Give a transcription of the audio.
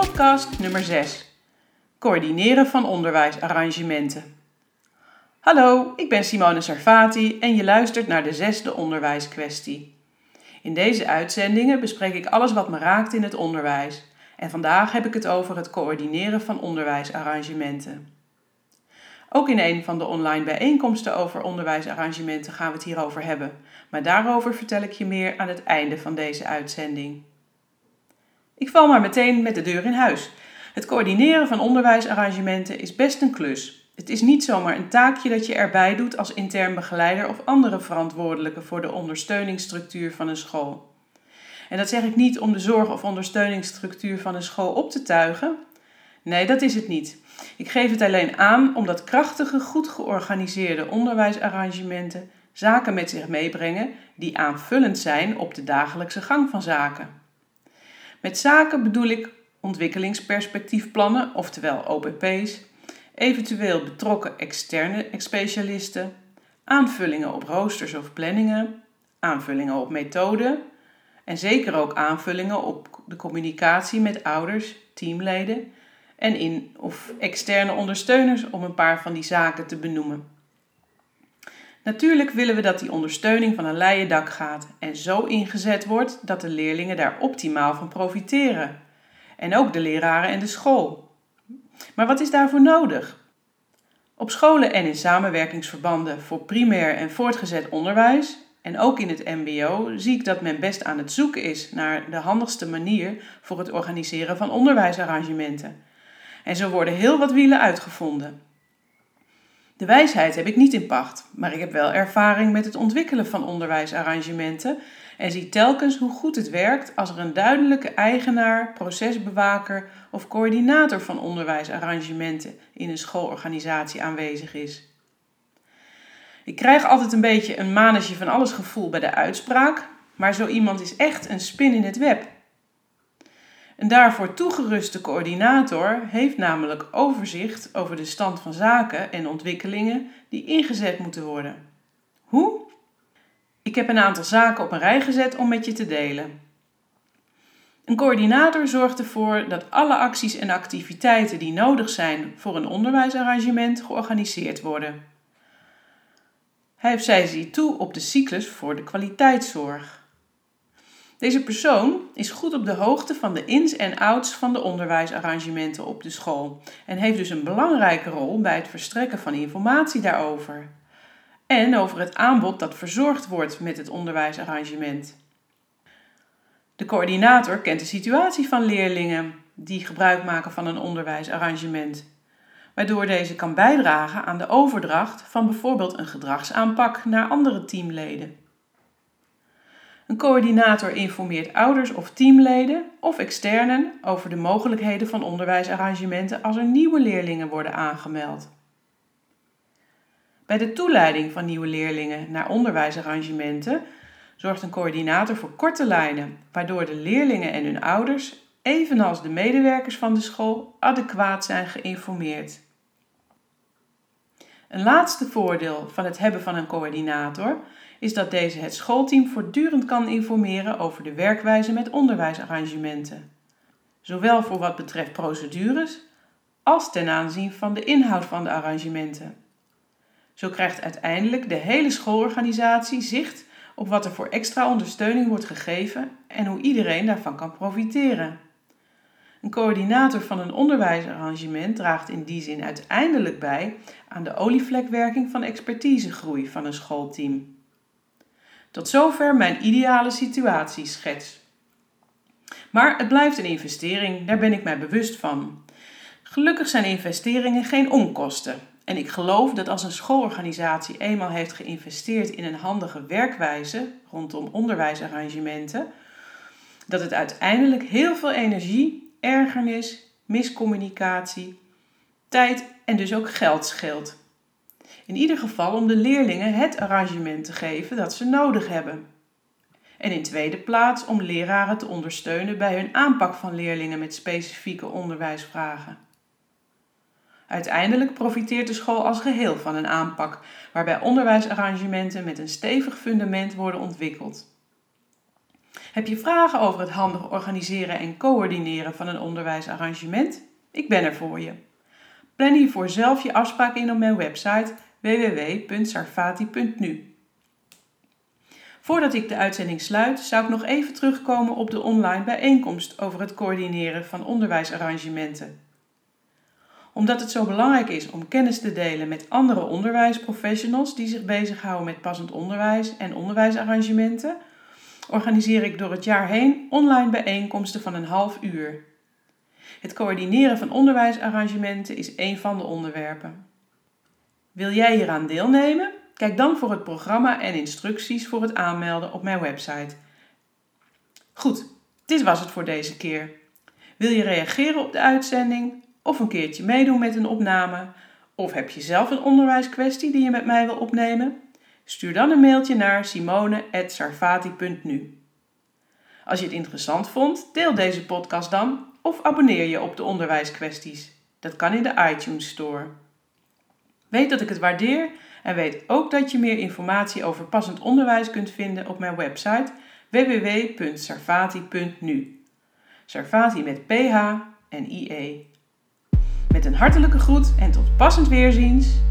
podcast nummer 6. Coördineren van onderwijsarrangementen. Hallo, ik ben Simone Sarfati en je luistert naar de zesde onderwijskwestie. In deze uitzendingen bespreek ik alles wat me raakt in het onderwijs. En vandaag heb ik het over het coördineren van onderwijsarrangementen. Ook in een van de online bijeenkomsten over onderwijsarrangementen gaan we het hierover hebben, maar daarover vertel ik je meer aan het einde van deze uitzending. Ik val maar meteen met de deur in huis. Het coördineren van onderwijsarrangementen is best een klus. Het is niet zomaar een taakje dat je erbij doet als intern begeleider of andere verantwoordelijke voor de ondersteuningsstructuur van een school. En dat zeg ik niet om de zorg of ondersteuningsstructuur van een school op te tuigen. Nee, dat is het niet. Ik geef het alleen aan omdat krachtige, goed georganiseerde onderwijsarrangementen zaken met zich meebrengen die aanvullend zijn op de dagelijkse gang van zaken. Met zaken bedoel ik ontwikkelingsperspectiefplannen, oftewel OPP's, eventueel betrokken externe specialisten, aanvullingen op roosters of planningen, aanvullingen op methoden en zeker ook aanvullingen op de communicatie met ouders, teamleden en in of externe ondersteuners om een paar van die zaken te benoemen. Natuurlijk willen we dat die ondersteuning van een leien dak gaat en zo ingezet wordt dat de leerlingen daar optimaal van profiteren. En ook de leraren en de school. Maar wat is daarvoor nodig? Op scholen en in samenwerkingsverbanden voor primair en voortgezet onderwijs en ook in het MBO zie ik dat men best aan het zoeken is naar de handigste manier voor het organiseren van onderwijsarrangementen. En zo worden heel wat wielen uitgevonden. De wijsheid heb ik niet in pacht, maar ik heb wel ervaring met het ontwikkelen van onderwijsarrangementen en zie telkens hoe goed het werkt als er een duidelijke eigenaar, procesbewaker of coördinator van onderwijsarrangementen in een schoolorganisatie aanwezig is. Ik krijg altijd een beetje een manetje van alles gevoel bij de uitspraak, maar zo iemand is echt een spin in het web. Een daarvoor toegeruste coördinator heeft namelijk overzicht over de stand van zaken en ontwikkelingen die ingezet moeten worden. Hoe? Ik heb een aantal zaken op een rij gezet om met je te delen. Een coördinator zorgt ervoor dat alle acties en activiteiten die nodig zijn voor een onderwijsarrangement georganiseerd worden. Hij zij ziet toe op de cyclus voor de kwaliteitszorg. Deze persoon is goed op de hoogte van de ins en outs van de onderwijsarrangementen op de school en heeft dus een belangrijke rol bij het verstrekken van informatie daarover. En over het aanbod dat verzorgd wordt met het onderwijsarrangement. De coördinator kent de situatie van leerlingen die gebruik maken van een onderwijsarrangement, waardoor deze kan bijdragen aan de overdracht van bijvoorbeeld een gedragsaanpak naar andere teamleden. Een coördinator informeert ouders of teamleden of externen over de mogelijkheden van onderwijsarrangementen als er nieuwe leerlingen worden aangemeld. Bij de toeleiding van nieuwe leerlingen naar onderwijsarrangementen zorgt een coördinator voor korte lijnen, waardoor de leerlingen en hun ouders, evenals de medewerkers van de school, adequaat zijn geïnformeerd. Een laatste voordeel van het hebben van een coördinator is dat deze het schoolteam voortdurend kan informeren over de werkwijze met onderwijsarrangementen, zowel voor wat betreft procedures als ten aanzien van de inhoud van de arrangementen. Zo krijgt uiteindelijk de hele schoolorganisatie zicht op wat er voor extra ondersteuning wordt gegeven en hoe iedereen daarvan kan profiteren. Een coördinator van een onderwijsarrangement draagt in die zin uiteindelijk bij aan de olievlekwerking van expertisegroei van een schoolteam. Tot zover mijn ideale situatieschets. Maar het blijft een investering, daar ben ik mij bewust van. Gelukkig zijn investeringen geen onkosten. En ik geloof dat als een schoolorganisatie eenmaal heeft geïnvesteerd in een handige werkwijze rondom onderwijsarrangementen, dat het uiteindelijk heel veel energie, ergernis, miscommunicatie, tijd en dus ook geld scheelt. In ieder geval om de leerlingen het arrangement te geven dat ze nodig hebben. En in tweede plaats om leraren te ondersteunen bij hun aanpak van leerlingen met specifieke onderwijsvragen. Uiteindelijk profiteert de school als geheel van een aanpak waarbij onderwijsarrangementen met een stevig fundament worden ontwikkeld. Heb je vragen over het handig organiseren en coördineren van een onderwijsarrangement? Ik ben er voor je. Plan hiervoor zelf je afspraak in op mijn website www.sarfati.nu. Voordat ik de uitzending sluit, zou ik nog even terugkomen op de online bijeenkomst over het coördineren van onderwijsarrangementen. Omdat het zo belangrijk is om kennis te delen met andere onderwijsprofessionals die zich bezighouden met passend onderwijs en onderwijsarrangementen, organiseer ik door het jaar heen online bijeenkomsten van een half uur. Het coördineren van onderwijsarrangementen is een van de onderwerpen. Wil jij hieraan deelnemen? Kijk dan voor het programma en instructies voor het aanmelden op mijn website. Goed, dit was het voor deze keer. Wil je reageren op de uitzending of een keertje meedoen met een opname? Of heb je zelf een onderwijskwestie die je met mij wil opnemen? Stuur dan een mailtje naar simone.sarfati.nu. Als je het interessant vond, deel deze podcast dan of abonneer je op de onderwijskwesties. Dat kan in de iTunes Store. Weet dat ik het waardeer en weet ook dat je meer informatie over passend onderwijs kunt vinden op mijn website www.sarfati.nu. Sarfati met PH en IE. Met een hartelijke groet en tot passend weerziens.